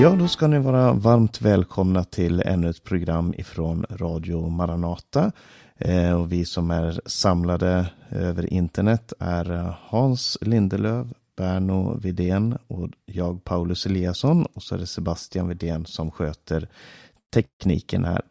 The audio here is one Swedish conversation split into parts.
Ja, då ska ni vara varmt välkomna till ännu ett program ifrån Radio Maranata. Eh, och vi som är samlade över internet är eh, Hans Lindelöv, Berno Vidén och jag Paulus Eliasson och så är det Sebastian Vidén som sköter tekniken här.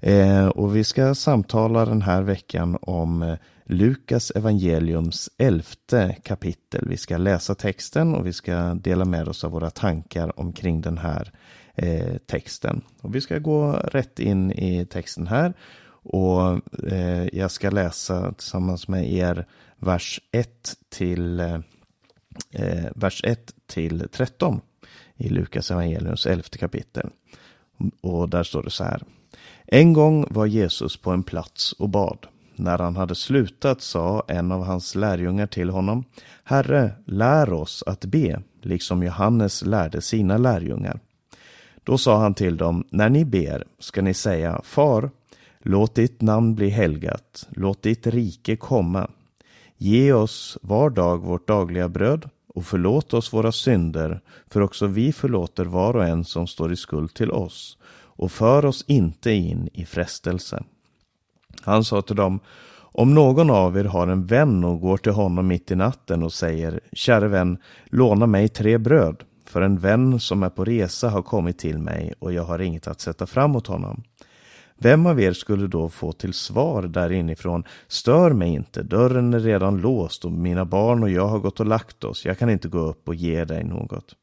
Eh, och vi ska samtala den här veckan om eh, Lukas evangeliums elfte kapitel. Vi ska läsa texten och vi ska dela med oss av våra tankar omkring den här eh, texten. Och vi ska gå rätt in i texten här och eh, jag ska läsa tillsammans med er vers 1 till eh, eh vers 1 till 13 i Lukas evangeliums elfte kapitel. Och där står det så här. En gång var Jesus på en plats och bad. När han hade slutat sa en av hans lärjungar till honom, Herre, lär oss att be, liksom Johannes lärde sina lärjungar. Då sa han till dem, när ni ber ska ni säga, Far, låt ditt namn bli helgat, låt ditt rike komma. Ge oss var dag vårt dagliga bröd och förlåt oss våra synder, för också vi förlåter var och en som står i skuld till oss och för oss inte in i frestelse. Han sa till dem, om någon av er har en vän och går till honom mitt i natten och säger, käre vän, låna mig tre bröd, för en vän som är på resa har kommit till mig och jag har inget att sätta fram åt honom. Vem av er skulle då få till svar där inifrån, stör mig inte, dörren är redan låst och mina barn och jag har gått och lagt oss, jag kan inte gå upp och ge dig något.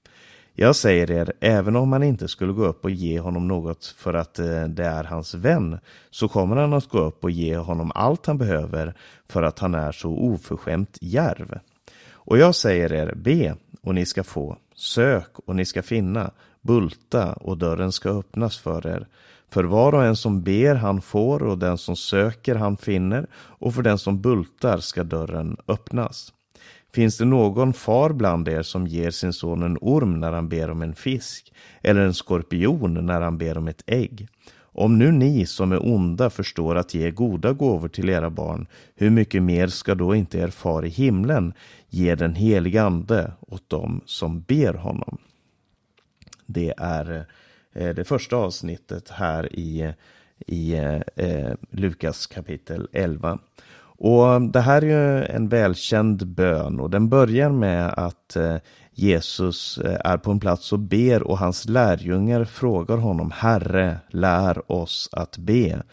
Jag säger er, även om han inte skulle gå upp och ge honom något för att eh, det är hans vän, så kommer han att gå upp och ge honom allt han behöver för att han är så oförskämt järv. Och jag säger er, be och ni ska få, sök och ni ska finna, bulta och dörren ska öppnas för er. För var och en som ber han får och den som söker han finner och för den som bultar ska dörren öppnas. Finns det någon far bland er som ger sin son en orm när han ber om en fisk, eller en skorpion när han ber om ett ägg? Om nu ni som är onda förstår att ge goda gåvor till era barn, hur mycket mer ska då inte er far i himlen ge den helige ande åt dem som ber honom? Det är eh, det första avsnittet här i, i eh, eh Lukas kapitel 11. Och det här är ju en välkänd bön och den börjar med att eh, Jesus eh, är på en plats och ber och hans lärjungar frågar honom Herre, lär oss att be.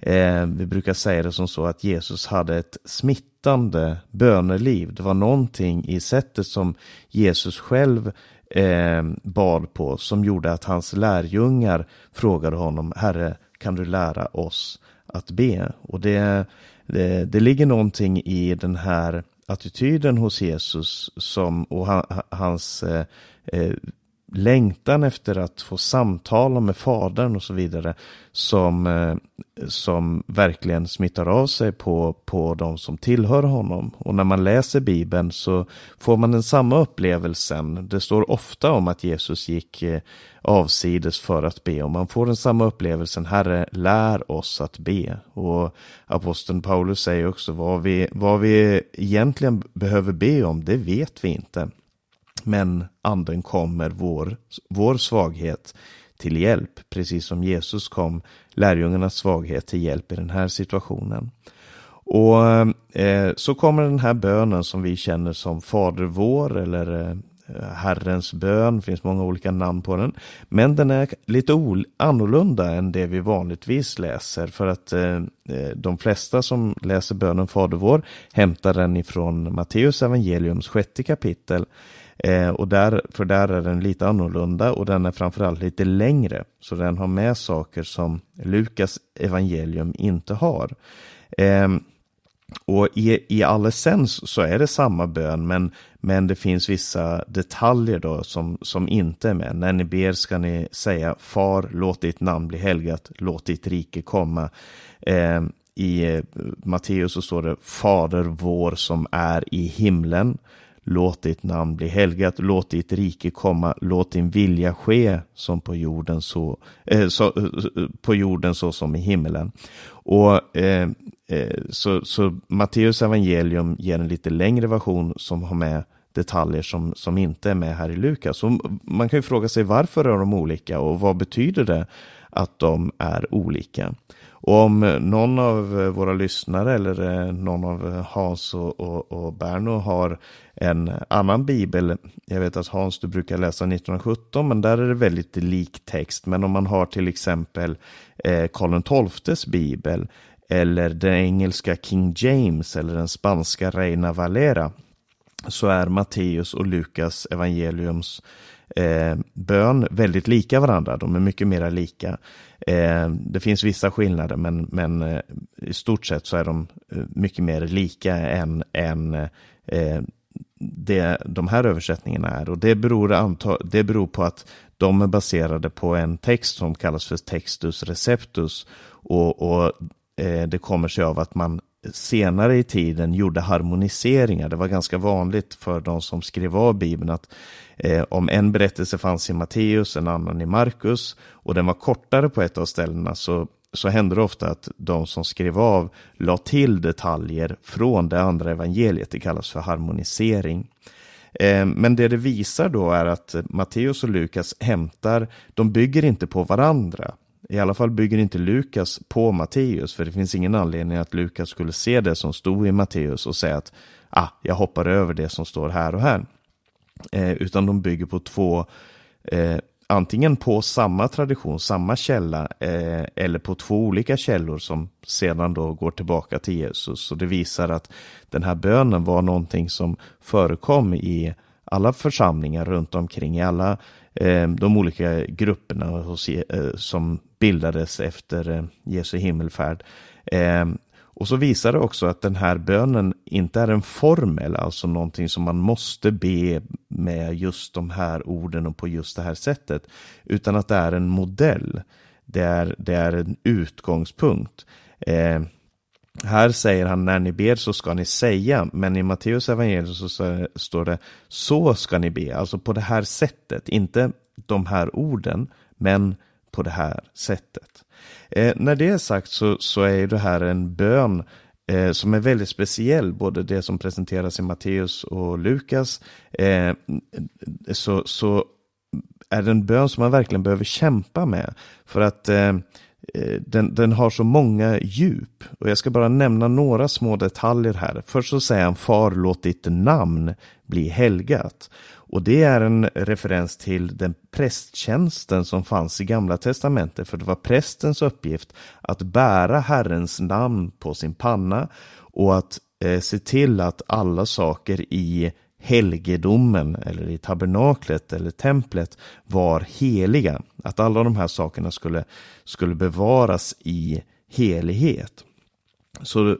Eh, vi brukar säga det som så att Jesus hade ett smittande böneliv. Det var någonting i sättet som Jesus själv eh, bad på som gjorde att hans lärjungar frågade honom Herre, kan du lära oss att be? Och det det, det ligger någonting i den här attityden hos Jesus som, och hans eh, eh, längtan efter att få samtala med Fadern och så vidare som, eh, som verkligen smittar av sig på, på de som tillhör honom. Och när man läser Bibeln så får man den samma upplevelsen. Det står ofta om att Jesus gick eh, avsides för att be och man får den samma upplevelsen. Herre, lär oss att be. Och aposteln Paulus säger också vad vi, vad vi egentligen behöver be om, det vet vi inte men anden kommer vår, vår svaghet till hjälp, precis som Jesus kom lärjungarnas svaghet till hjälp i den här situationen. Och eh, så kommer den här bönen som vi känner som Fader vår eller eh, Herrens bön, det finns många olika namn på den. Men den är lite annorlunda än det vi vanligtvis läser för att eh, eh, de flesta som läser bönen Fader vår hämtar den ifrån Matteus evangeliums sjätte kapitel Eh, och där, för där är den lite annorlunda och den är framförallt lite längre. Så den har med saker som Lukas evangelium inte har. Eh, och i, i all essens så är det samma bön men, men det finns vissa detaljer då som, som inte är med. När ni ber ska ni säga Far, låt ditt namn bli helgat, låt ditt rike komma. Ehm, eh, I Matteus så står det Fader vår som är i himlen. Låt ditt namn bli helgat, låt ditt rike komma, låt din vilja ske som på jorden så, eh, så, eh, på jorden så som i himmelen. Och eh, eh, så, så Matteus evangelium ger en lite längre version som har med detaljer som, som inte är med här i Lukas. Så man kan ju fråga sig varför är de olika och vad betyder det att de är olika? Och om någon av våra lyssnare eller eh, någon av Hans och, och, och Berno har en annan bibel. Jag vet att Hans, du brukar läsa 1917, men där är det väldigt lik text. Men om man har till exempel eh, Karl XIIs bibel eller den engelska King James eller den spanska Reina Valera så är Matteus och Lukas evangeliums eh, bön väldigt lika varandra. De är mycket mera lika. Eh, det finns vissa skillnader men, men eh, i stort sett så är de eh, mycket mer lika än, än eh, det de här översättningarna är. Och det beror, det beror på att de är baserade på en text som kallas för textus receptus. Och, och eh, det kommer sig av att man senare i tiden gjorde harmoniseringar. Det var ganska vanligt för de som skrev av Bibeln att eh, om en berättelse fanns i Matteus, en annan i Markus och den var kortare på ett av ställena så, så hände det ofta att de som skrev av la till detaljer från det andra evangeliet. Det kallas för harmonisering. Eh, men det det visar då är att Matteus och Lukas hämtar, de bygger inte på varandra. I alla fall bygger inte Lukas på Matteus, för det finns ingen anledning att Lukas skulle se det som stod i Matteus och säga att ah, jag hoppar över det som står här och här. Eh, utan de bygger på två, eh, antingen på samma tradition, samma källa, eh, eller på två olika källor som sedan då går tillbaka till Jesus. Så det visar att den här bönen var någonting som förekom i alla församlingar runt omkring, i alla eh, de olika grupperna hos, eh, som bildades efter eh, Jesu himmelfärd. Eh, och så visar det också att den här bönen inte är en formel, alltså någonting som man måste be med just de här orden och på just det här sättet, utan att det är en modell. Det är, det är en utgångspunkt. Eh, här säger han när ni ber så ska ni säga, men i Matteus evangelium så står det så ska ni be, alltså på det här sättet, inte de här orden, men på det här sättet. Eh, när det är sagt så, så är det här en bön eh, som är väldigt speciell, både det som presenteras i Matteus och Lukas. Eh, så, så är det en bön som man verkligen behöver kämpa med. För att eh, eh den, den, har så många djup. Och jag ska bara nämna några små detaljer här. Först så säger han Far låt ditt namn bli helgat. Och det är en referens till den prästtjänsten som fanns i Gamla Testamentet, för det var prästens uppgift att bära Herrens namn på sin panna och att eh, se till att alla saker i helgedomen eller i tabernaklet eller templet var heliga. Att alla de här sakerna skulle, skulle bevaras i helighet. Så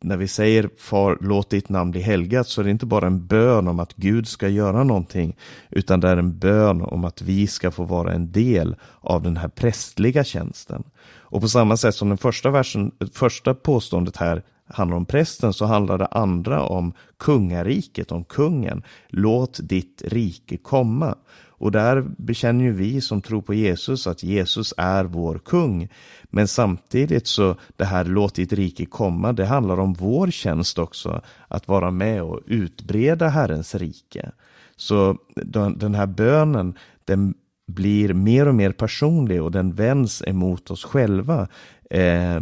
när vi säger Far, låt ditt namn bli helgat så är det inte bara en bön om att Gud ska göra någonting, utan det är en bön om att vi ska få vara en del av den här prästliga tjänsten. Och på samma sätt som den första versen, första påståendet här handlar om prästen så handlar det andra om kungariket, om kungen. Låt ditt rike komma. Och där bekänner ju vi som tror på Jesus att Jesus är vår kung. Men samtidigt så det här låt ditt rike komma, det handlar om vår tjänst också. Att vara med och utbreda Herrens rike. Så den här bönen, den blir mer och mer personlig och den vänds emot oss själva. Eh,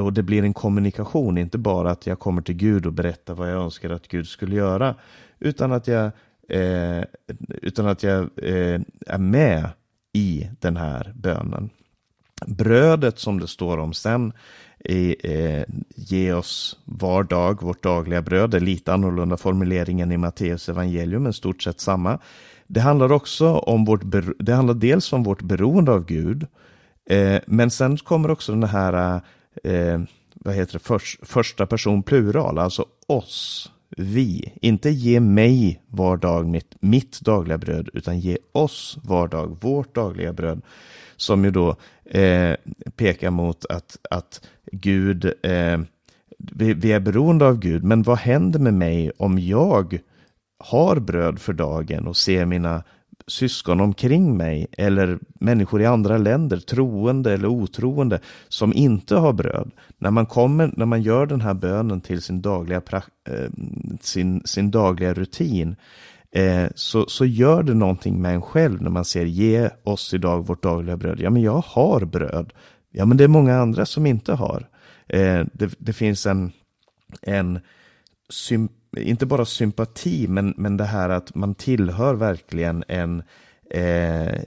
och det blir en kommunikation, inte bara att jag kommer till Gud och berättar vad jag önskar att Gud skulle göra, utan att jag eh, utan att jag eh, är med i den här bönen. Brödet som det står om sen, i, eh, ge oss var dag vårt dagliga bröd, det är lite annorlunda formuleringen i Matteus evangelium, men stort sett samma. Det handlar också om vårt, det handlar dels om vårt beroende av Gud, eh, men sen kommer också den här, eh, vad heter det, för, första person plural, alltså oss vi, inte ge mig var dag mitt, mitt dagliga bröd, utan ge oss var dag vårt dagliga bröd. Som ju då eh, pekar mot att, att Gud, eh, vi, vi, är beroende av Gud, men vad händer med mig om jag har bröd för dagen och ser mina syskon omkring mig eller människor i andra länder, troende eller otroende, som inte har bröd. När man, kommer, när man gör den här bönen till sin dagliga, eh, sin, sin dagliga rutin, eh, så, så gör det någonting med en själv när man ser ge oss idag vårt dagliga bröd. Ja, men jag har bröd. Ja, men det är många andra som inte har. Eh, det, det finns en, en inte bara sympati, men, men det här att man tillhör verkligen en, eh,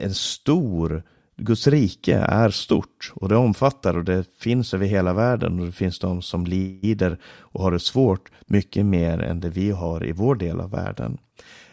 en stor, Guds rike är stort och det omfattar och det finns över hela världen och det finns de som lider och har det svårt mycket mer än det vi har i vår del av världen.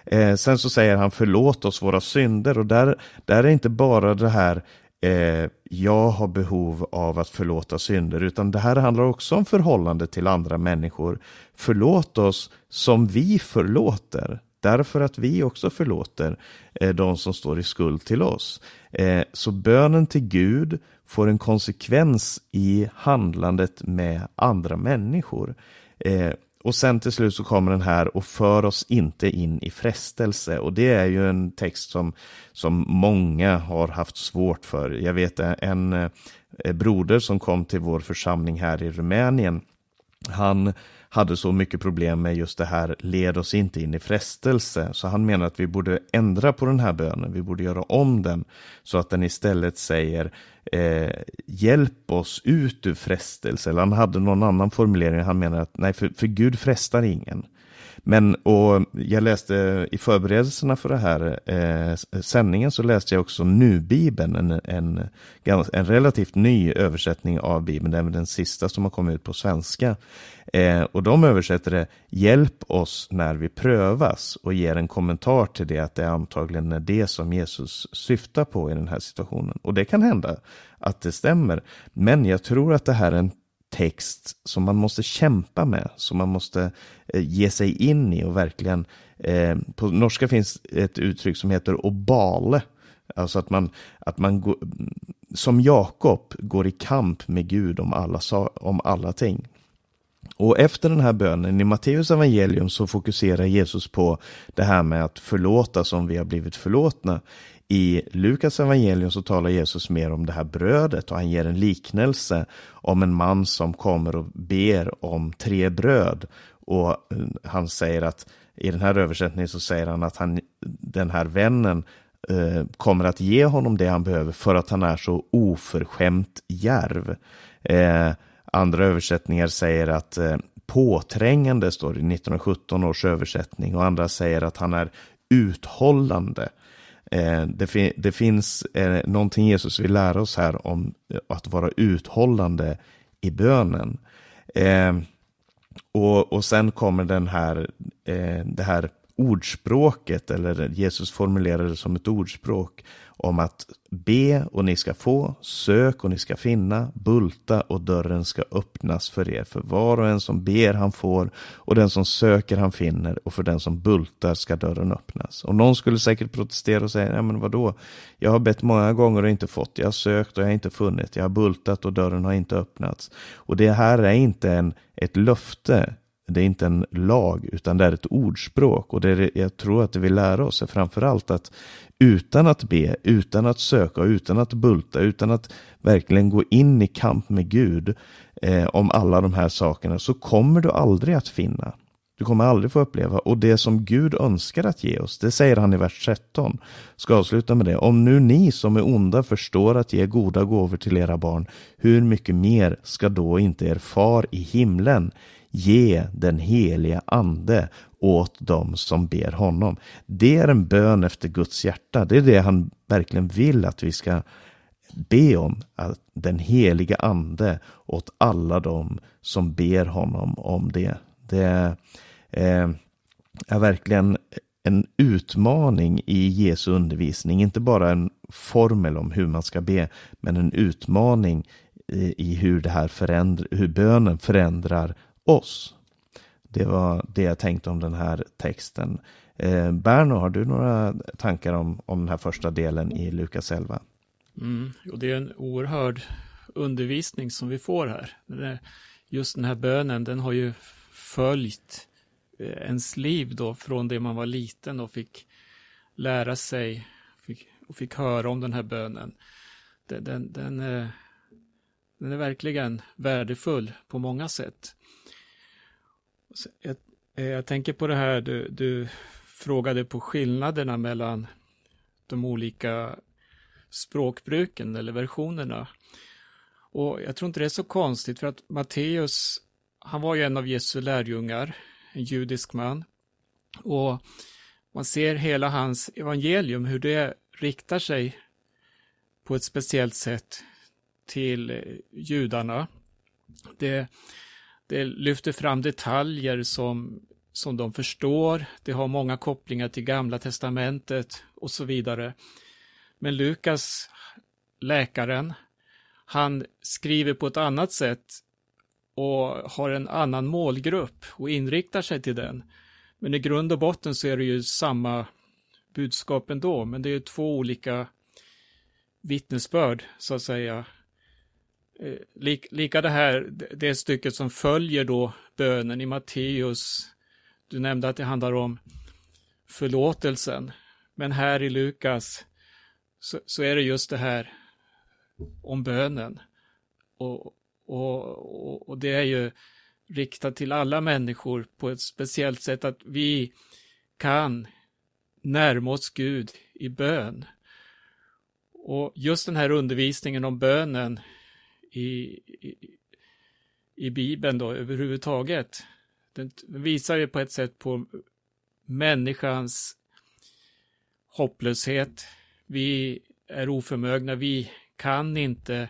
Eh, sen så säger han förlåt oss våra synder och där, där är inte bara det här eh, jag har behov av att förlåta synder, utan det här handlar också om förhållande till andra människor. Förlåt oss som vi förlåter, därför att vi också förlåter eh, de som står i skuld till oss. Eh, så bönen till Gud får en konsekvens i handlandet med andra människor. Eh, och sen till slut så kommer den här och för oss inte in i frestelse. Och det är ju en text som, som många har haft svårt för. Jag vet en eh, broder som kom till vår församling här i Rumänien. Han hade så mycket problem med just det här, led oss inte in i frestelse. Så han menar att vi borde ändra på den här bönen, vi borde göra om den så att den istället säger eh, hjälp oss ut ur frestelse. Eller han hade någon annan formulering, han menar att nej, för, för Gud frestar ingen. Men och jag läste i förberedelserna för det här eh, sändningen så läste jag också Nu-bibeln, en, en, en relativt ny översättning av bibeln, det är den sista som har kommit ut på svenska. Eh, och de översätter det Hjälp oss när vi prövas och ger en kommentar till det att det är antagligen är det som Jesus syftar på i den här situationen. Och det kan hända att det stämmer. Men jag tror att det här är en text som man måste kämpa med, som man måste eh, ge sig in i och verkligen eh, på norska finns ett uttryck som heter obale. Alltså att man, att man går, som Jakob går i kamp med Gud om alla, om alla ting. Och efter den här bönen i Matteus evangelium så fokuserar Jesus på det här med att förlåta som vi har blivit förlåtna. I Lukas evangelium så talar Jesus mer om det här brödet och han ger en liknelse om en man som kommer och ber om tre bröd. Och eh, han säger att i den här översättningen så säger han att han, den här vännen eh, kommer att ge honom det han behöver för att han är så oförskämt järv. Eh, andra översättningar säger att eh, påträngande står det i 1917 års översättning och andra säger att han är uthållande. Eh, det, fin det, finns eh, någonting Jesus vill lära oss här om eh, att vara uthållande i bönen. Eh, och, och sen kommer den här, eh, det här ordspråket, eller Jesus formulerar det som ett ordspråk om att be och ni ska få, sök och ni ska finna, bulta och dörren ska öppnas för er. För var och en som ber han får och den som söker han finner och för den som bultar ska dörren öppnas. Och någon skulle säkert protestera och säga, ja men vadå, jag har bett många gånger och inte fått, jag har sökt och jag har inte funnit, jag har bultat och dörren har inte öppnats. Och det här är inte en, ett löfte, det är inte en lag utan det är ett ordspråk och det är, jag tror att det vi lär oss är framförallt att utan att be, utan att söka, utan att bulta, utan att verkligen gå in i kamp med Gud eh, om alla de här sakerna så kommer du aldrig att finna. Du kommer aldrig få uppleva och det som Gud önskar att ge oss, det säger han i vers 13. Ska avsluta med det. Om nu ni som är onda förstår att ge goda gåvor till era barn, hur mycket mer ska då inte er far i himlen ge den heliga ande åt dem som ber honom. Det är en bön efter Guds hjärta. Det är det han verkligen vill att vi ska be om. Att den heliga ande åt alla dem som ber honom om det. Det eh, är verkligen en utmaning i Jesu undervisning. Inte bara en formel om hur man ska be, men en utmaning i hur, det här förändrar, hur bönen förändrar oss. Det var det jag tänkte om den här texten. Eh, Berno, har du några tankar om, om den här första delen i Lukas 11? Mm, och det är en oerhörd undervisning som vi får här. Just den här bönen, den har ju följt eh, ens liv då från det man var liten och fick lära sig fick, och fick höra om den här bönen. Den, den, den, eh, den är verkligen värdefull på många sätt. Jag, eh, jag tänker på det här du, du frågade på skillnaderna mellan de olika språkbruken eller versionerna. Och jag tror inte det är så konstigt för att Matteus, han var ju en av Jesu lärjungar, en judisk man. Och man ser hela hans evangelium, hur det riktar sig på ett speciellt sätt till judarna. Det, det lyfter fram detaljer som, som de förstår. Det har många kopplingar till Gamla Testamentet och så vidare. Men Lukas, läkaren, han skriver på ett annat sätt och har en annan målgrupp och inriktar sig till den. Men i grund och botten så är det ju samma budskap ändå, men det är två olika vittnesbörd så att säga. Eh, lik, lika det här, det stycket som följer då bönen i Matteus. Du nämnde att det handlar om förlåtelsen, men här i Lukas så, så är det just det här om bönen. Och, och, och det är ju riktat till alla människor på ett speciellt sätt att vi kan närma oss Gud i bön. Och just den här undervisningen om bönen i, i, i Bibeln då överhuvudtaget, den visar ju på ett sätt på människans hopplöshet. Vi är oförmögna, vi kan inte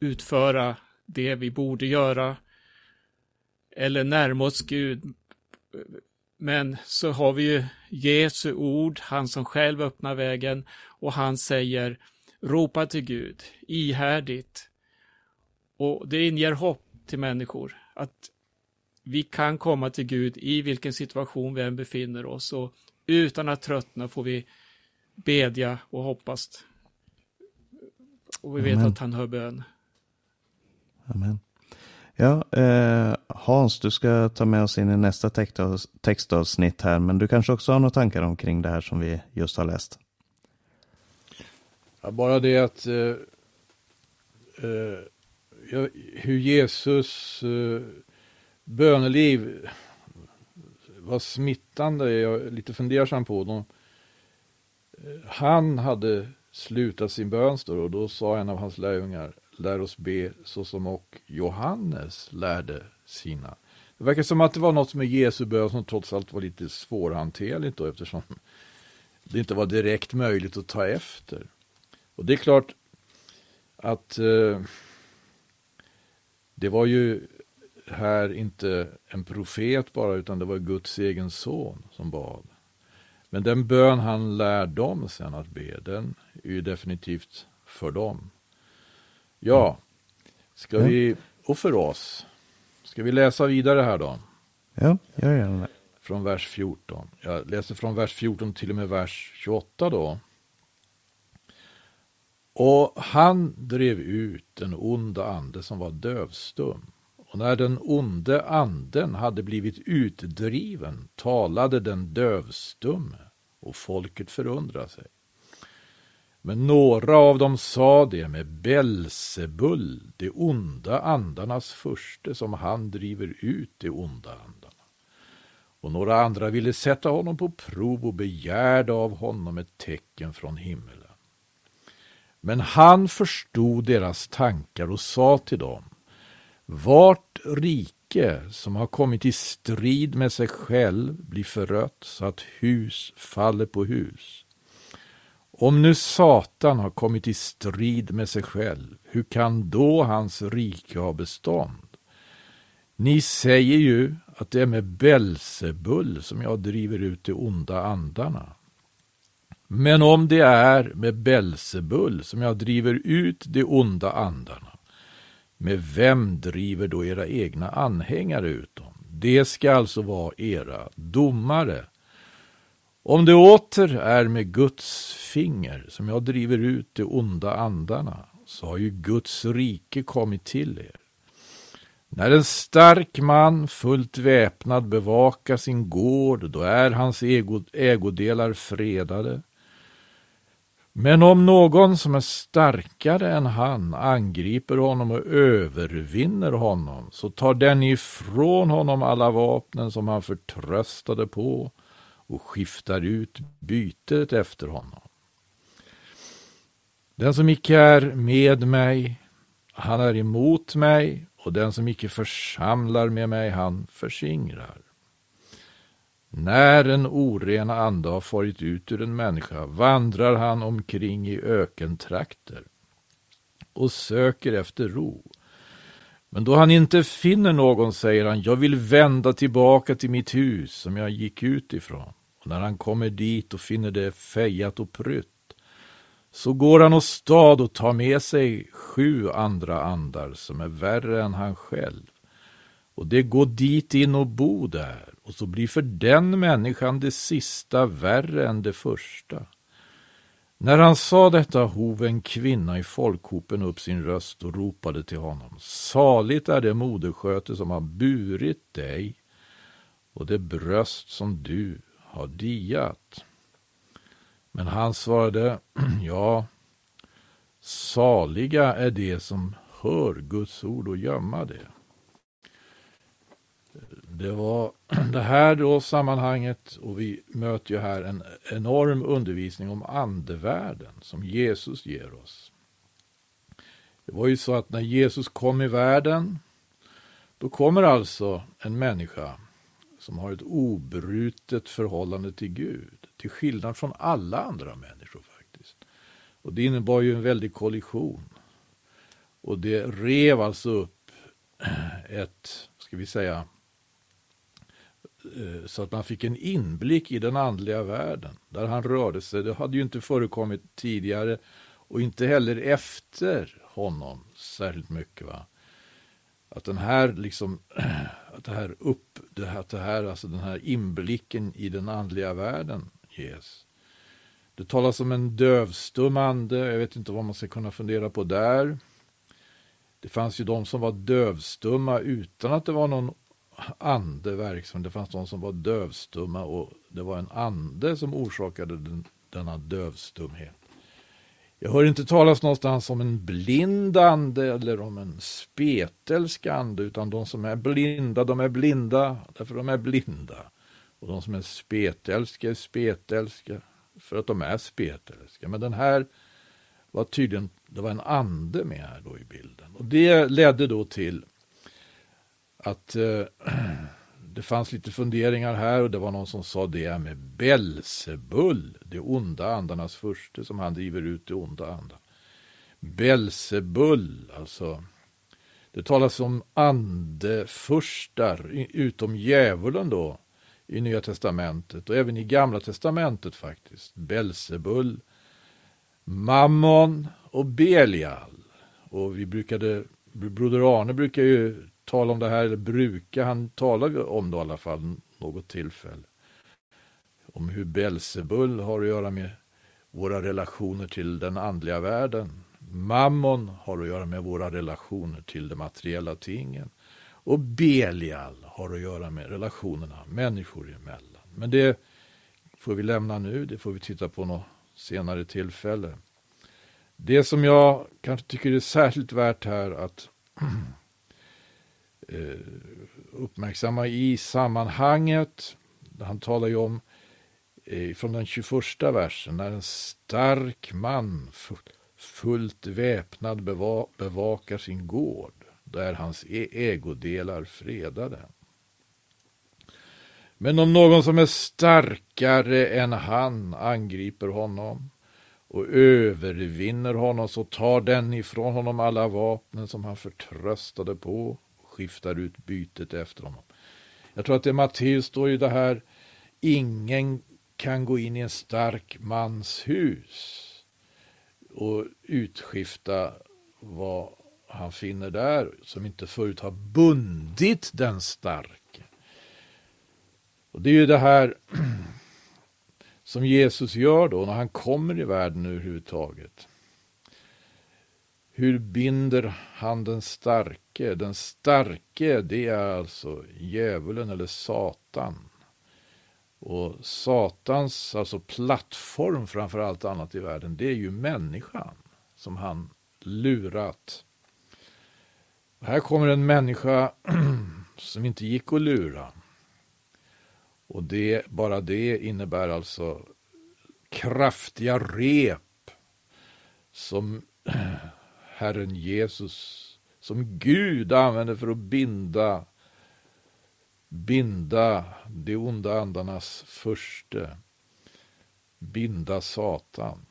utföra det vi borde göra eller närma oss Gud. Men så har vi ju Jesu ord, han som själv öppnar vägen och han säger ropa till Gud ihärdigt. Och det inger hopp till människor att vi kan komma till Gud i vilken situation vi än befinner oss och utan att tröttna får vi bedja och hoppas. Och vi vet Amen. att han hör bön. Amen. Ja, eh, Hans, du ska ta med oss in i nästa textavsnitt här, men du kanske också har några tankar omkring det här som vi just har läst? Ja, bara det att eh, eh, hur Jesus eh, böneliv var smittande är jag lite fundersam på. De, eh, han hade slutat sin bön, och då sa en av hans lärjungar, lär oss be så som och Johannes lärde sina. Det verkar som att det var något med Jesu bön som trots allt var lite svårhanterligt då eftersom det inte var direkt möjligt att ta efter. Och det är klart att eh, det var ju här inte en profet bara utan det var Guds egen son som bad. Men den bön han lär dem sen att be, den är ju definitivt för dem. Ja, ska mm. vi, och för oss, ska vi läsa vidare här då? Ja, gör gärna det. Från vers 14. Jag läser från vers 14 till och med vers 28 då. Och han drev ut en ond ande som var dövstum. Och när den onde anden hade blivit utdriven talade den dövstumme och folket förundrade sig. Men några av dem sa det med Belsebull, de onda andarnas furste, som han driver ut de onda andarna. Och några andra ville sätta honom på prov och begärde av honom ett tecken från himmelen. Men han förstod deras tankar och sa till dem, vart rike som har kommit i strid med sig själv blir förött så att hus faller på hus om nu Satan har kommit i strid med sig själv, hur kan då hans rike ha bestånd? Ni säger ju att det är med Belsebull som jag driver ut de onda andarna. Men om det är med Belsebull som jag driver ut de onda andarna, med vem driver då era egna anhängare ut dem? Det ska alltså vara era domare. Om det åter är med Guds finger som jag driver ut de onda andarna, så har ju Guds rike kommit till er. När en stark man fullt väpnad bevakar sin gård, då är hans ägodelar fredade. Men om någon som är starkare än han angriper honom och övervinner honom, så tar den ifrån honom alla vapnen som han förtröstade på och skiftar ut bytet efter honom. Den som icke är med mig, han är emot mig, och den som icke församlar med mig, han försingrar. När en oren ande har farit ut ur en människa vandrar han omkring i ökentrakter och söker efter ro. Men då han inte finner någon säger han, jag vill vända tillbaka till mitt hus som jag gick ut ifrån. Och när han kommer dit och finner det fejat och prytt, så går han åstad och tar med sig sju andra andar som är värre än han själv. Och det går dit in och bo där, och så blir för den människan det sista värre än det första. När han sa detta hov en kvinna i folkhopen upp sin röst och ropade till honom. Saligt är det modersköte som har burit dig och det bröst som du har diat. Men han svarade, ja, saliga är de som hör Guds ord och gömma det. Det var det här då sammanhanget och vi möter ju här en enorm undervisning om andevärlden som Jesus ger oss. Det var ju så att när Jesus kom i världen då kommer alltså en människa som har ett obrutet förhållande till Gud. Till skillnad från alla andra människor faktiskt. Och det innebar ju en väldig kollision. Och det rev alltså upp ett, ska vi säga, Eh, så att man fick en inblick i den andliga världen där han rörde sig. Det hade ju inte förekommit tidigare och inte heller efter honom särskilt mycket. Va? Att den här liksom, att det här upp, det här, det här, alltså den här inblicken i den andliga världen ges. Det talas om en dövstum ande, jag vet inte vad man ska kunna fundera på där. Det fanns ju de som var dövstumma utan att det var någon ande verksam. Det fanns de som var dövstumma och det var en ande som orsakade den, denna dövstumhet. Jag hör inte talas någonstans om en blind ande eller om en spetälsk ande, utan de som är blinda, de är blinda därför de är blinda. Och de som är spetälska är spetälska för att de är spetälska. Men den här var tydligen, det var en ande med här då i bilden. Och det ledde då till att eh, det fanns lite funderingar här och det var någon som sa det med Belsebull, det onda andarnas furste som han driver ut det onda andarna. Belsebull, alltså. Det talas om andefurstar, utom djävulen då, i Nya Testamentet och även i Gamla Testamentet faktiskt. Belsebull, Mammon och Belial. Och vi brukade, Broder Arne brukar ju tala om det här, eller brukar han tala om det i alla fall något tillfälle. Om hur Belzebul har att göra med våra relationer till den andliga världen. Mammon har att göra med våra relationer till de materiella tingen. Och Belial har att göra med relationerna människor emellan. Men det får vi lämna nu, det får vi titta på något senare tillfälle. Det som jag kanske tycker är särskilt värt här att Eh, uppmärksamma i sammanhanget. Han talar ju om eh, från den 21 versen, när en stark man fullt väpnad bevakar sin gård, där hans e-, ägodelar fredade. Men om någon som är starkare än han angriper honom och övervinner honom så tar den ifrån honom alla vapnen som han förtröstade på skiftar ut bytet efter honom. Jag tror att det Matteus står i det här, ingen kan gå in i en stark mans hus och utskifta vad han finner där som inte förut har bundit den starke. Och Det är ju det här som Jesus gör då när han kommer i världen överhuvudtaget. Hur binder han den starke? Den starke, det är alltså djävulen eller Satan. Och Satans alltså plattform framför allt annat i världen, det är ju människan som han lurat. Här kommer en människa som inte gick att lura. Och det, bara det innebär alltså kraftiga rep som Herren Jesus, som Gud använder för att binda binda de onda andarnas förste, binda Satan.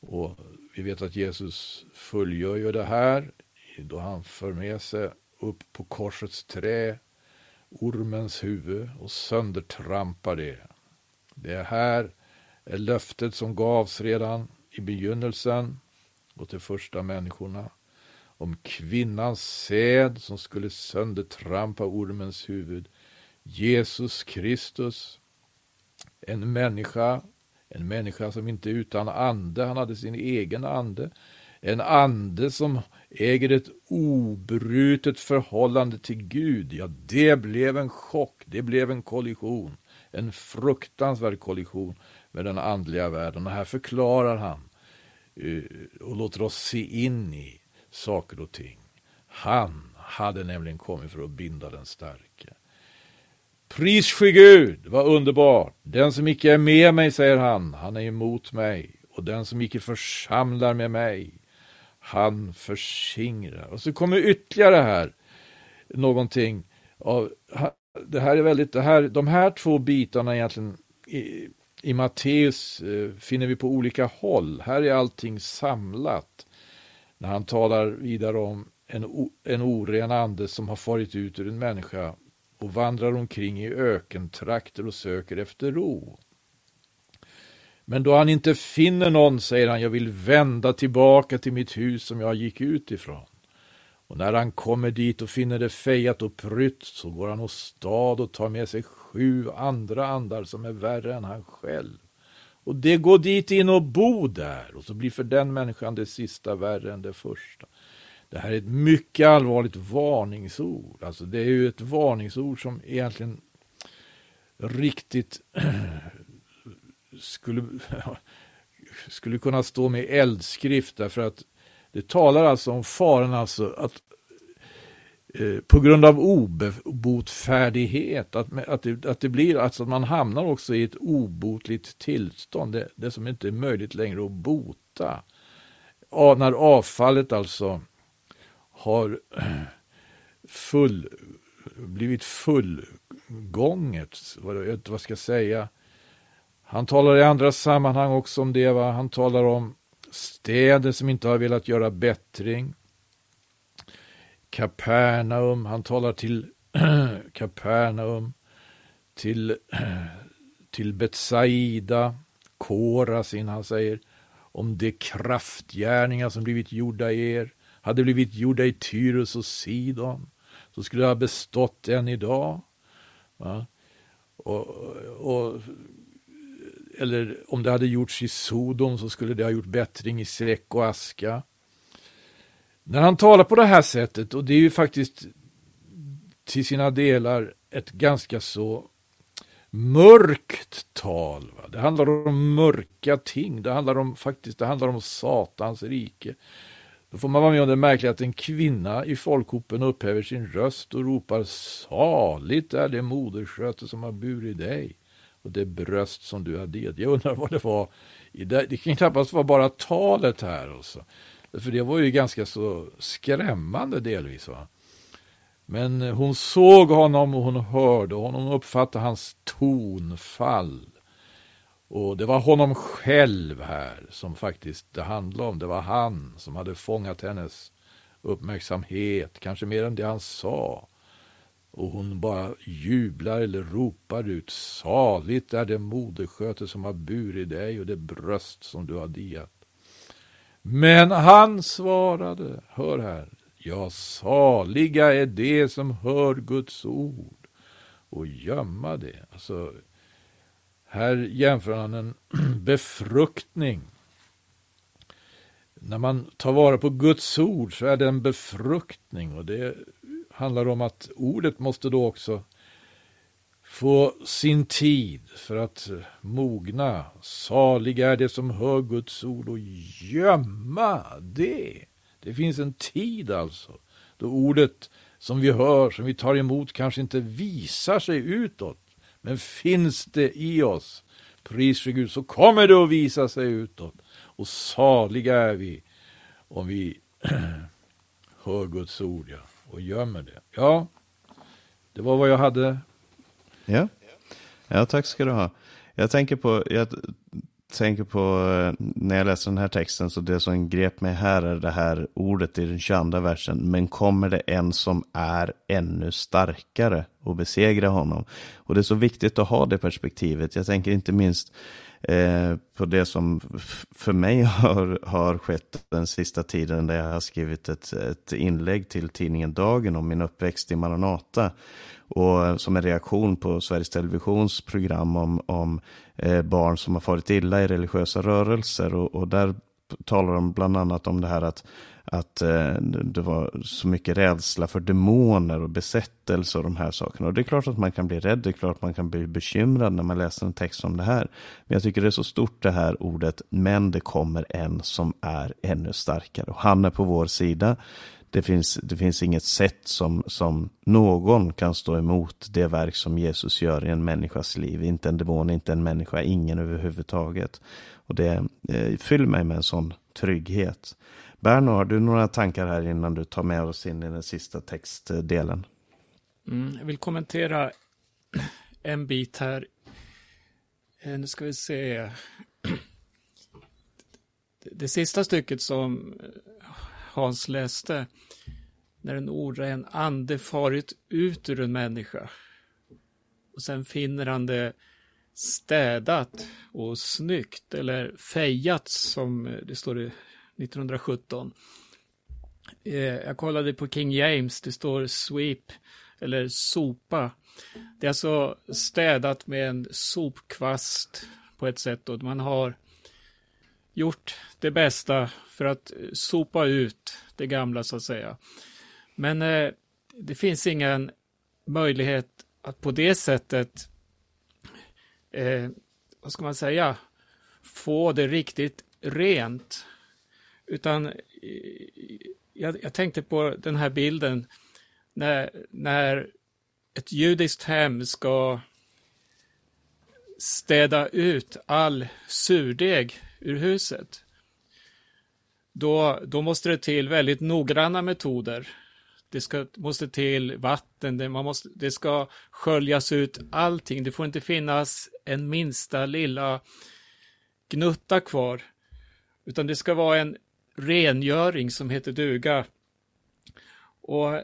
Och vi vet att Jesus fullgör ju det här då han för med sig upp på korsets trä ormens huvud och söndertrampar det. Det här är löftet som gavs redan i begynnelsen åt de första människorna om kvinnans säd som skulle söndertrampa ormens huvud. Jesus Kristus, en människa, en människa som inte är utan ande, han hade sin egen ande. En ande som äger ett obrutet förhållande till Gud. Ja, det blev en chock, det blev en kollision. En fruktansvärd kollision med den andliga världen. Och här förklarar han Eh, och låter oss se in i saker och ting. Han hade nämligen kommit för att binda den starke. Pris ske Gud, vad underbart. Den som icke är med mig, säger han, han är emot mig. Och den som icke församlar med mig, han förskingrar. Och så kommer ytterligare här någonting av, det här är väldigt, det här, de här två bitarna egentligen i, Matteus eh, finner vi på olika håll. Här är allting samlat när han talar vidare om en, en oren ande som har farit ut ur en människa och vandrar omkring i ökentrakter och söker efter ro. Men då han inte finner någon säger han, jag vill vända tillbaka till mitt hus som jag gick ut ifrån. Och när han kommer dit och finner det fejat och prytt så går han åstad och tar med sig sju andra andar som är värre än han själv. Och det går dit in och bo där och så blir för den människan det sista värre än det första. Det här är ett mycket allvarligt varningsord. Alltså det är ju ett varningsord som egentligen riktigt skulle, skulle kunna stå med eldskrift därför att det talar alltså om faran alltså att Eh, på grund av obotfärdighet, att, att, det, att det blir alltså att man hamnar också i ett obotligt tillstånd, det, det som inte är möjligt längre att bota. Av, när avfallet alltså har full, blivit fullgånget, vad, vad ska jag säga, han talar i andra sammanhang också om det, va? han talar om städer som inte har velat göra bättring, Kapernaum, han talar till Kapernaum, till, till Betsaida, Korasin, han säger om de kraftgärningar som blivit gjorda i er, hade blivit gjorda i Tyrus och Sidon, så skulle det ha bestått än idag. Va? Och, och, eller om det hade gjorts i Sodom så skulle det ha gjort bättring i säck och aska. När han talar på det här sättet, och det är ju faktiskt till sina delar ett ganska så mörkt tal. Va? Det handlar om mörka ting, det handlar om faktiskt, det handlar om Satans rike. Då får man vara med om det märkliga att en kvinna i folkhopen upphäver sin röst och ropar saligt är det modersköte som har burit dig och det bröst som du har det. Jag undrar vad det var. Det kan knappast vara bara talet här också. För det var ju ganska så skrämmande delvis. Va? Men eh, hon såg honom och hon hörde honom och uppfattade hans tonfall. Och det var honom själv här som faktiskt det handlade om. Det var han som hade fångat hennes uppmärksamhet, kanske mer än det han sa. Och hon bara jublar eller ropar ut, saligt är det modersköte som har burit dig och det bröst som du har diat. Men han svarade, hör här, ja, saliga är de som hör Guds ord och gömma det. Alltså, här jämför han en befruktning när man tar vara på Guds ord så är det en befruktning och det handlar om att ordet måste då också få sin tid för att mogna. Salig är det som hör Guds ord och gömma det. Det finns en tid alltså då ordet som vi hör, som vi tar emot, kanske inte visar sig utåt. Men finns det i oss, pris för Gud, så kommer det att visa sig utåt. Och saliga är vi om vi hör Guds ord ja, och gömmer det. Ja, det var vad jag hade. Ja, ja tack ska du ha. Jag tänker på, jag tänker på eh, när jag läser den här texten så det som grep mig här är det här ordet i den 22 versen. Men kommer det en som är ännu starkare och besegra honom? Och det är så viktigt att ha det perspektivet. Jag tänker inte minst eh, på det som för mig har, har skett den sista tiden där jag har skrivit ett, ett inlägg till tidningen Dagen om min uppväxt i Maranata. Och eh, som en reaktion på Sveriges Televisions program om, om eh, barn som har farit illa i religiösa rörelser. Och, och där talar de bland annat om det här att, att eh, det var så mycket rädsla för demoner och besättelse och de här sakerna. Och det är klart att man kan bli rädd, det är klart att man kan bli bekymrad när man läser en text om det här. Men jag tycker det är så stort det här ordet, men det kommer en som är ännu starkare. Och han är på vår sida det finns, det finns inget sätt som, som någon kan stå emot det verk som Jesus gör i en människas liv. Inte en demon, inte en människa, ingen överhuvudtaget. Och det eh, fyller mig med en sån trygghet. Berno, har du några tankar här innan du tar med oss in i den sista textdelen? Mm, jag vill kommentera en bit här. Eh, nu ska vi se. Det sista stycket som eh, Hans läste. När en oren ande farit ut ur en människa. Och sen finner han det städat och snyggt eller fejat som det står i 1917. Eh, jag kollade på King James, det står sweep eller sopa. Det är alltså städat med en sopkvast på ett sätt och man har gjort det bästa för att eh, sopa ut det gamla så att säga. Men eh, det finns ingen möjlighet att på det sättet, eh, vad ska man säga, få det riktigt rent. Utan eh, jag, jag, tänkte på den här bilden när, när ett judiskt hem ska städa ut all surdeg ur huset. Då, då måste det till väldigt noggranna metoder. Det ska, måste till vatten, det, man måste, det ska sköljas ut allting. Det får inte finnas en minsta lilla gnutta kvar. Utan det ska vara en rengöring som heter duga. Och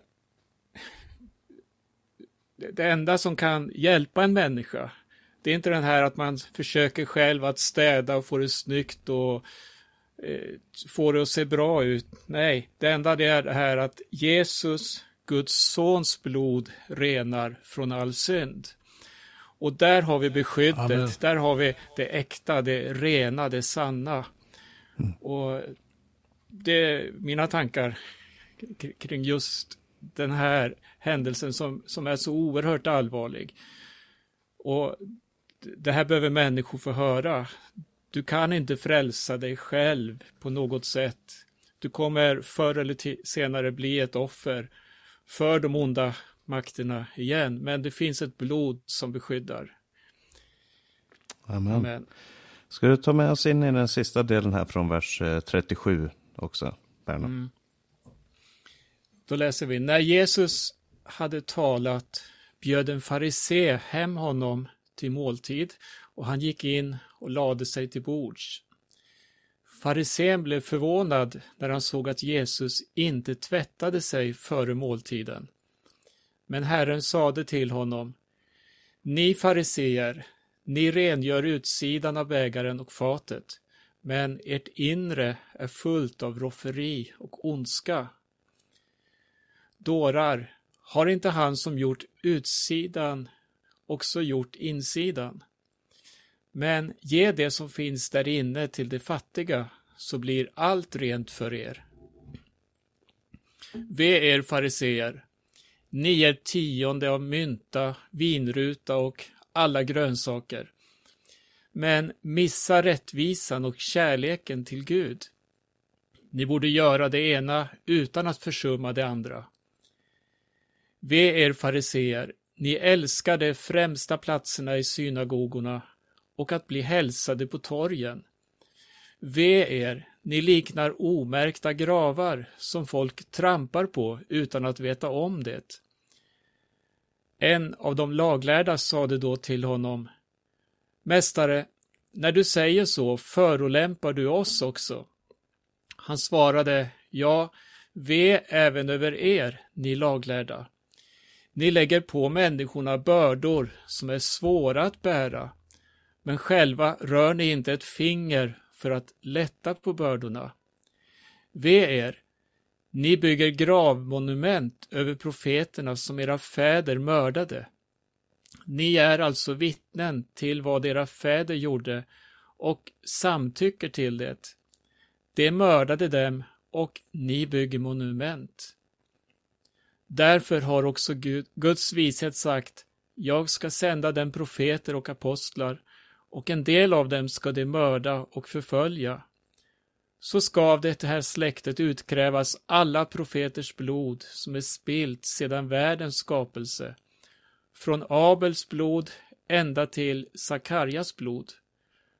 det enda som kan hjälpa en människa, det är inte den här att man försöker själv att städa och få det snyggt och eh, få det att se bra ut. Nej, det enda det är det här att Jesus, Guds sons blod, renar från all synd. Och där har vi beskyddet, Amen. där har vi det äkta, det rena, det sanna. Mm. Och det är mina tankar kring just den här händelsen som, som är så oerhört allvarlig. Och det här behöver människor få höra. Du kan inte frälsa dig själv på något sätt. Du kommer förr eller senare bli ett offer för de onda makterna igen, men det finns ett blod som beskyddar. Amen. Amen. Ska du ta med oss in i den sista delen här från vers 37 eh, också, Berno? Mm. Då läser vi, när Jesus hade talat bjöd en farisé hem honom till måltid och han gick in och lade sig till bords. Farisén blev förvånad när han såg att Jesus inte tvättade sig före måltiden. Men Herren sade till honom, Ni fariseer, ni rengör utsidan av bägaren och fatet, men ert inre är fullt av rofferi och ondska. Dårar, har inte han som gjort utsidan också gjort insidan? Men ge det som finns där inne till de fattiga, så blir allt rent för er. Ve er fariseer, ni är tionde av mynta, vinruta och alla grönsaker, men missa rättvisan och kärleken till Gud. Ni borde göra det ena utan att försumma det andra. Ve er fariseer, ni älskar de främsta platserna i synagogorna och att bli hälsade på torgen. Ve er, ni liknar omärkta gravar som folk trampar på utan att veta om det. En av de laglärda sade då till honom, Mästare, när du säger så förolämpar du oss också. Han svarade, ja, ve även över er, ni laglärda. Ni lägger på människorna bördor som är svåra att bära, men själva rör ni inte ett finger för att lätta på bördorna. Ve er, ni bygger gravmonument över profeterna som era fäder mördade. Ni är alltså vittnen till vad era fäder gjorde och samtycker till det. De mördade dem och ni bygger monument. Därför har också Gud, Guds vishet sagt, jag ska sända dem profeter och apostlar, och en del av dem ska de mörda och förfölja. Så ska av det här släktet utkrävas alla profeters blod som är spilt sedan världens skapelse, från Abels blod ända till Sakarjas blod,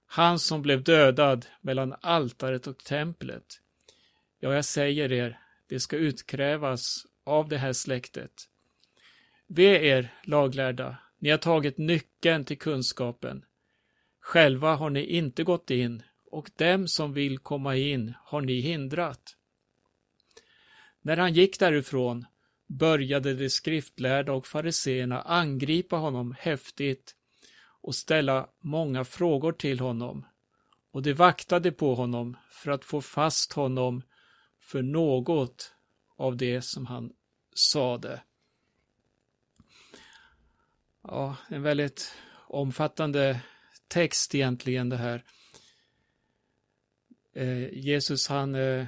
han som blev dödad mellan altaret och templet. Ja, jag säger er, det ska utkrävas av det här släktet. Ve er, laglärda, ni har tagit nyckeln till kunskapen. Själva har ni inte gått in och dem som vill komma in har ni hindrat. När han gick därifrån började de skriftlärda och fariseerna angripa honom häftigt och ställa många frågor till honom, och de vaktade på honom för att få fast honom för något av det som han sade. Ja, en väldigt omfattande text egentligen det här. Eh, Jesus han eh,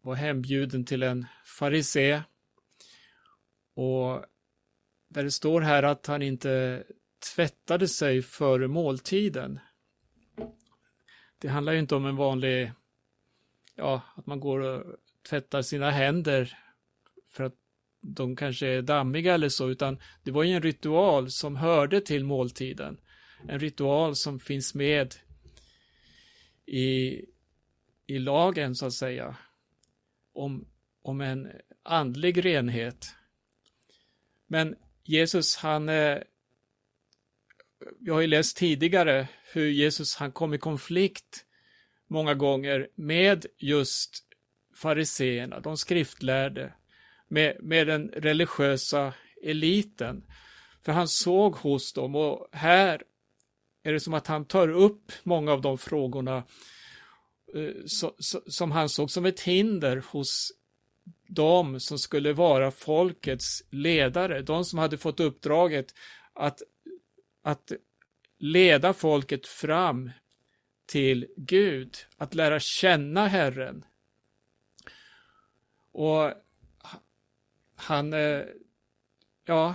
var hembjuden till en farisé och där det står här att han inte tvättade sig före måltiden. Det handlar ju inte om en vanlig, ja, att man går och tvättar sina händer för att de kanske är dammiga eller så, utan det var ju en ritual som hörde till måltiden. En ritual som finns med i, i lagen, så att säga, om, om en andlig renhet. Men Jesus, han, Jag har ju läst tidigare hur Jesus, han kom i konflikt många gånger med just fariseerna, de skriftlärde, med, med den religiösa eliten. För han såg hos dem och här är det som att han tar upp många av de frågorna eh, så, så, som han såg som ett hinder hos de som skulle vara folkets ledare, de som hade fått uppdraget att, att leda folket fram till Gud, att lära känna Herren. Och han, eh, ja,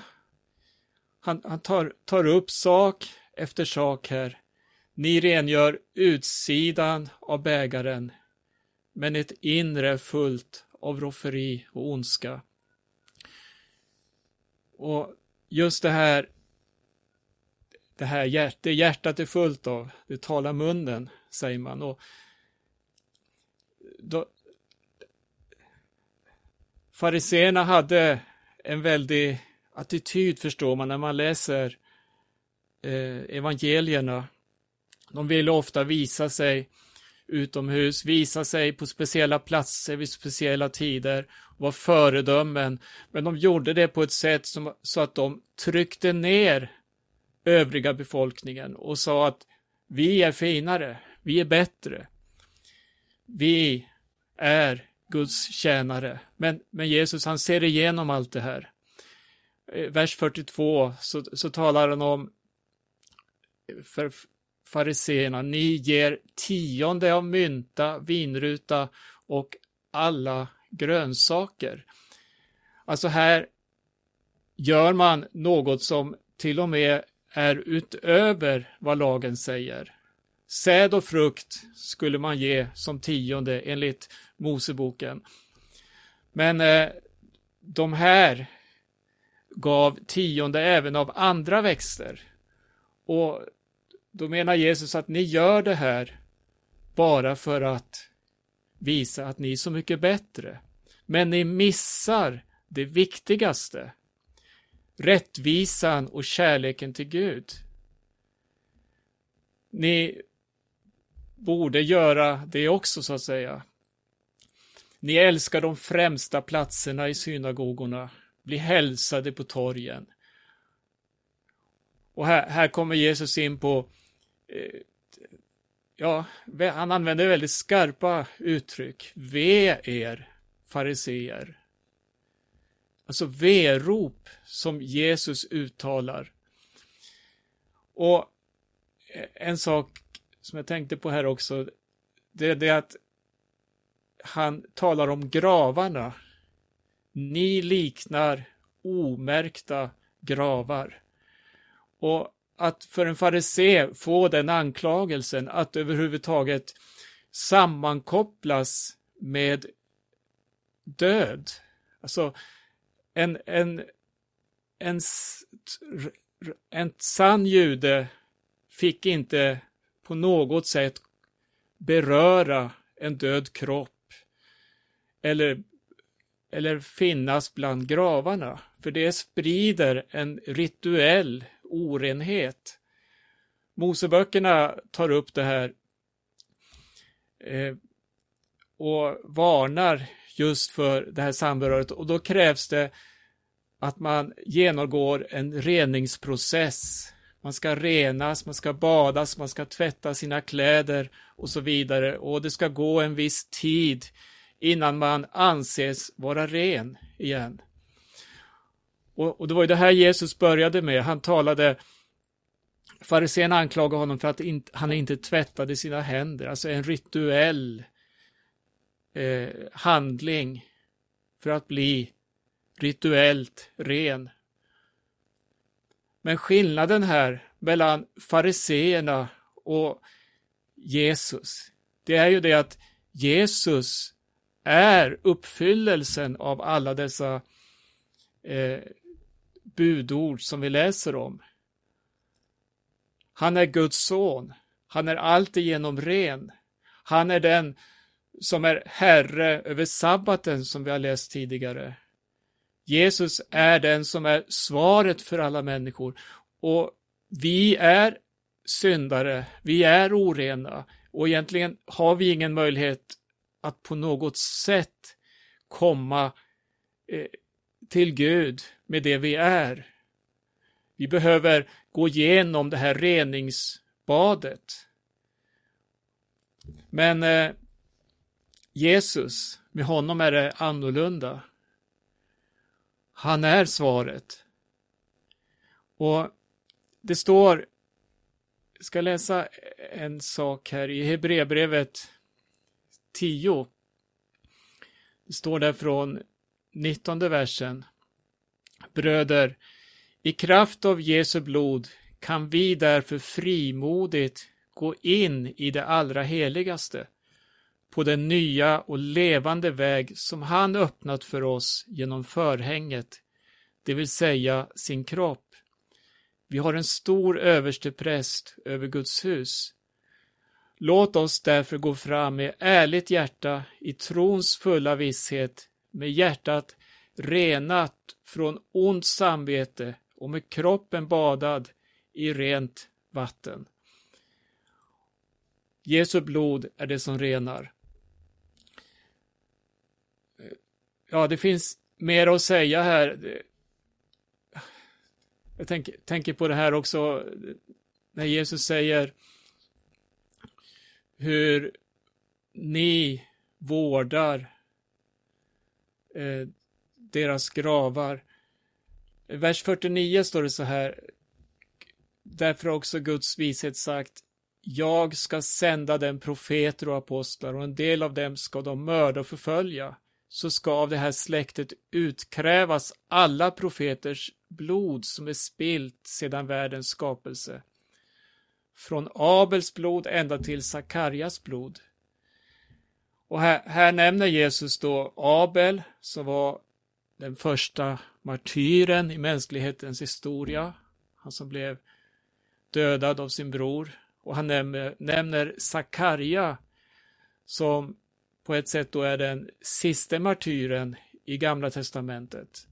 han, han tar, tar upp sak efter sak här. Ni rengör utsidan av bägaren, men ett inre fullt av rofferi och ondska. Och just det här, det här hjärt, det hjärtat är fullt av, det talar munnen, säger man. Och då, Fariseerna hade en väldig attityd, förstår man, när man läser eh, evangelierna. De ville ofta visa sig utomhus, visa sig på speciella platser vid speciella tider, vara föredömen. Men de gjorde det på ett sätt som, så att de tryckte ner övriga befolkningen och sa att vi är finare, vi är bättre. Vi är Guds tjänare. Men, men Jesus han ser igenom allt det här. Eh, vers 42 så, så talar han om för fariseerna, ni ger tionde av mynta, vinruta och alla grönsaker. Alltså här gör man något som till och med är utöver vad lagen säger. Säd och frukt skulle man ge som tionde enligt Moseboken. Men eh, de här gav tionde även av andra växter. Och då menar Jesus att ni gör det här bara för att visa att ni är så mycket bättre. Men ni missar det viktigaste. Rättvisan och kärleken till Gud. Ni borde göra det också så att säga. Ni älskar de främsta platserna i synagogorna, bli hälsade på torgen. Och här, här kommer Jesus in på, eh, ja, han använder väldigt skarpa uttryck. Ve er, fariseer. Alltså verop som Jesus uttalar. Och en sak som jag tänkte på här också, det är det att han talar om gravarna. Ni liknar omärkta gravar. Och att för en farisé få den anklagelsen att överhuvudtaget sammankopplas med död. Alltså en, en, en, en sann jude fick inte på något sätt beröra en död kropp eller, eller finnas bland gravarna, för det sprider en rituell orenhet. Moseböckerna tar upp det här eh, och varnar just för det här samröret och då krävs det att man genomgår en reningsprocess. Man ska renas, man ska badas, man ska tvätta sina kläder och så vidare och det ska gå en viss tid innan man anses vara ren igen. Och, och det var ju det här Jesus började med. Han talade Farisén anklagade honom för att han inte tvättade sina händer, alltså en rituell eh, handling för att bli rituellt ren. Men skillnaden här mellan fariseerna och Jesus, det är ju det att Jesus är uppfyllelsen av alla dessa eh, budord som vi läser om. Han är Guds son. Han är alltigenom ren. Han är den som är herre över sabbaten som vi har läst tidigare. Jesus är den som är svaret för alla människor och vi är syndare, vi är orena och egentligen har vi ingen möjlighet att på något sätt komma eh, till Gud med det vi är. Vi behöver gå igenom det här reningsbadet. Men eh, Jesus, med honom är det annorlunda. Han är svaret. Och det står, jag ska läsa en sak här i Hebreerbrevet 10. Det står där från 19 versen. Bröder, i kraft av Jesu blod kan vi därför frimodigt gå in i det allra heligaste på den nya och levande väg som han öppnat för oss genom förhänget, det vill säga sin kropp. Vi har en stor överstepräst över Guds hus. Låt oss därför gå fram med ärligt hjärta i trons fulla visshet, med hjärtat renat från ont samvete och med kroppen badad i rent vatten. Jesu blod är det som renar. Ja, det finns mer att säga här. Jag tänker, tänker på det här också när Jesus säger hur ni vårdar eh, deras gravar. I vers 49 står det så här. Därför har också Guds vishet sagt jag ska sända dem profeter och apostlar och en del av dem ska de mörda och förfölja. Så ska av det här släktet utkrävas alla profeters blod som är spilt sedan världens skapelse. Från Abels blod ända till Sakarjas blod. Och här, här nämner Jesus då Abel som var den första martyren i mänsklighetens historia. Han som blev dödad av sin bror. Och han nämner, nämner Sakarja som på ett sätt då är den sista martyren i Gamla Testamentet.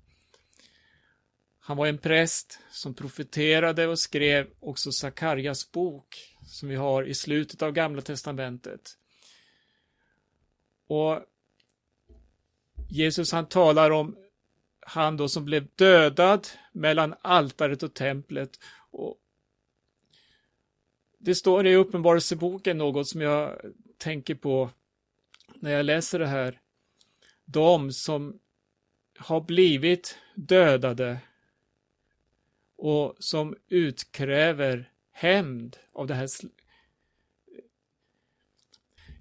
Han var en präst som profeterade och skrev också Sakarjas bok som vi har i slutet av Gamla Testamentet. Och Jesus han talar om han då som blev dödad mellan altaret och templet. Och det står i Uppenbarelseboken något som jag tänker på när jag läser det här. De som har blivit dödade och som utkräver hämnd av det här.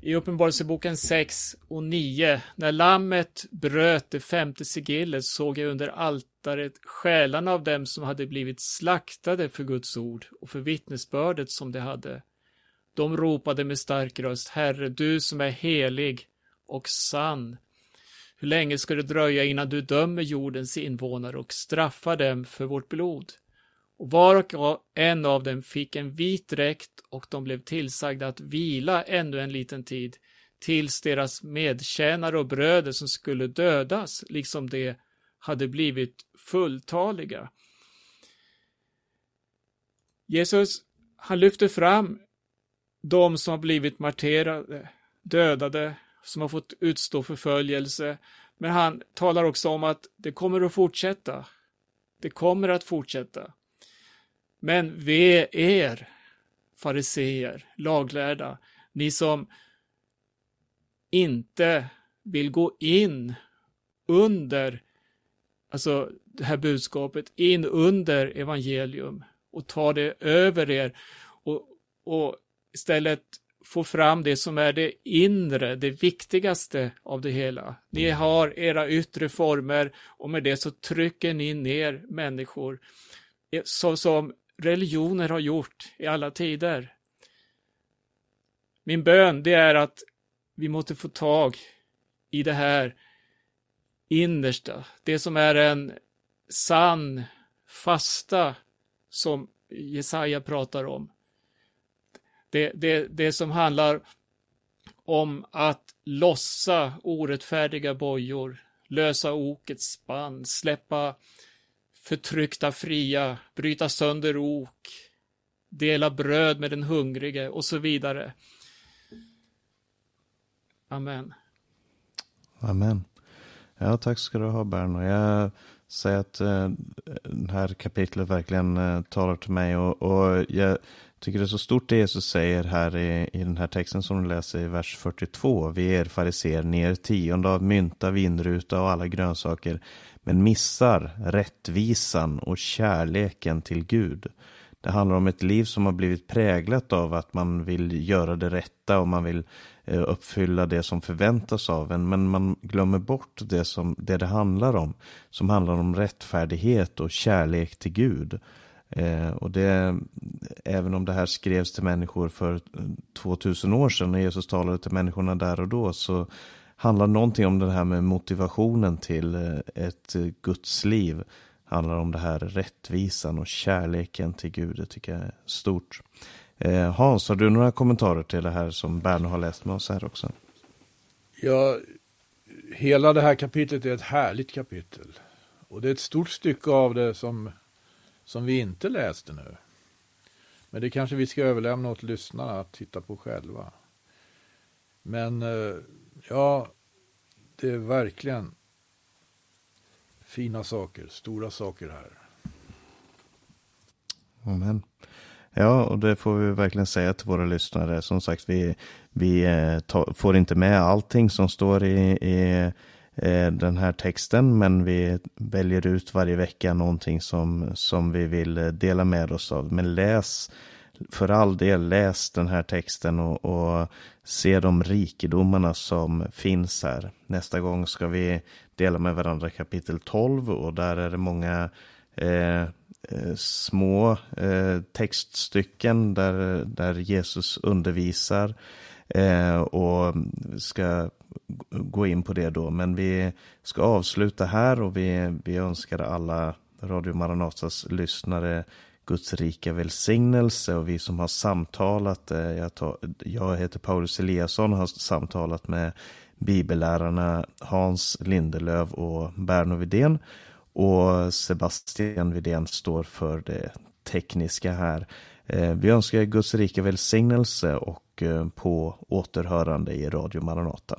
I Uppenbarelseboken 6 och 9, när lammet bröt det femte sigillet såg jag under altaret själarna av dem som hade blivit slaktade för Guds ord och för vittnesbördet som de hade. De ropade med stark röst, Herre, du som är helig och sann. Hur länge ska det dröja innan du dömer jordens invånare och straffar dem för vårt blod? Och var och en av dem fick en vit dräkt och de blev tillsagda att vila ännu en liten tid tills deras medtjänare och bröder som skulle dödas, liksom de hade blivit fulltaliga. Jesus, han lyfter fram de som har blivit marterade, dödade, som har fått utstå förföljelse, men han talar också om att det kommer att fortsätta. Det kommer att fortsätta. Men ve er, fariseer, laglärda, ni som inte vill gå in under alltså det här budskapet, in under evangelium och ta det över er och, och istället få fram det som är det inre, det viktigaste av det hela. Ni har era yttre former och med det så trycker ni ner människor så som religioner har gjort i alla tider. Min bön det är att vi måste få tag i det här innersta, det som är en sann fasta som Jesaja pratar om. Det, det, det som handlar om att lossa orättfärdiga bojor, lösa okets spann, släppa förtryckta fria, bryta sönder ok, dela bröd med den hungrige och så vidare. Amen. Amen. Ja, tack ska du ha Berno. Jag säger att eh, det här kapitlet verkligen eh, talar till mig och, och jag tycker det är så stort det Jesus säger här i, i den här texten som du läser i vers 42. Vi er fariser ner tionde av mynta, vinruta och alla grönsaker men missar rättvisan och kärleken till Gud. Det handlar om ett liv som har blivit präglat av att man vill göra det rätta och man vill eh, uppfylla det som förväntas av en. Men man glömmer bort det som det, det handlar om. Som handlar om rättfärdighet och kärlek till Gud. Eh, och det, även om det här skrevs till människor för 2000 år sedan när Jesus talade till människorna där och då så handlar någonting om det här med motivationen till eh, ett eh, Guds liv. Handlar om det här rättvisan och kärleken till Gud. Det tycker jag är stort. Eh, Hans, har du några kommentarer till det här som Berno har läst med oss här också? Ja, hela det här kapitlet är ett härligt kapitel. Och det är ett stort stycke av det som, som vi inte läste nu. Men det kanske vi ska överlämna åt lyssnarna att titta på själva. Men eh, Ja, det är verkligen fina saker, stora saker här. Amen. Ja, och det får vi verkligen säga till våra lyssnare. Som sagt, vi, vi eh, tar, får inte med allting som står i, i Eh, den här texten, men vi väljer ut varje vecka någonting som, som vi vill eh, dela med oss av. Men läs för all del läs den här texten och, och se de rikedomarna som finns här. Nästa gång ska vi dela med varandra kapitel 12 och där är det många eh, eh, små eh, textstycken där, där Jesus undervisar eh, och ska gå in på det då. Men vi ska avsluta här och vi, vi önskar alla Radio Maranatas lyssnare Guds rika välsignelse och vi som har samtalat, eh, jag, tar, jag heter Paulus Eliasson och har samtalat med bibellärarna Hans Lindelöv och Berno Vidén och Sebastian Vidén står för det tekniska här. Eh, vi önskar Guds rika välsignelse och eh, på återhörande i Radio Maranata.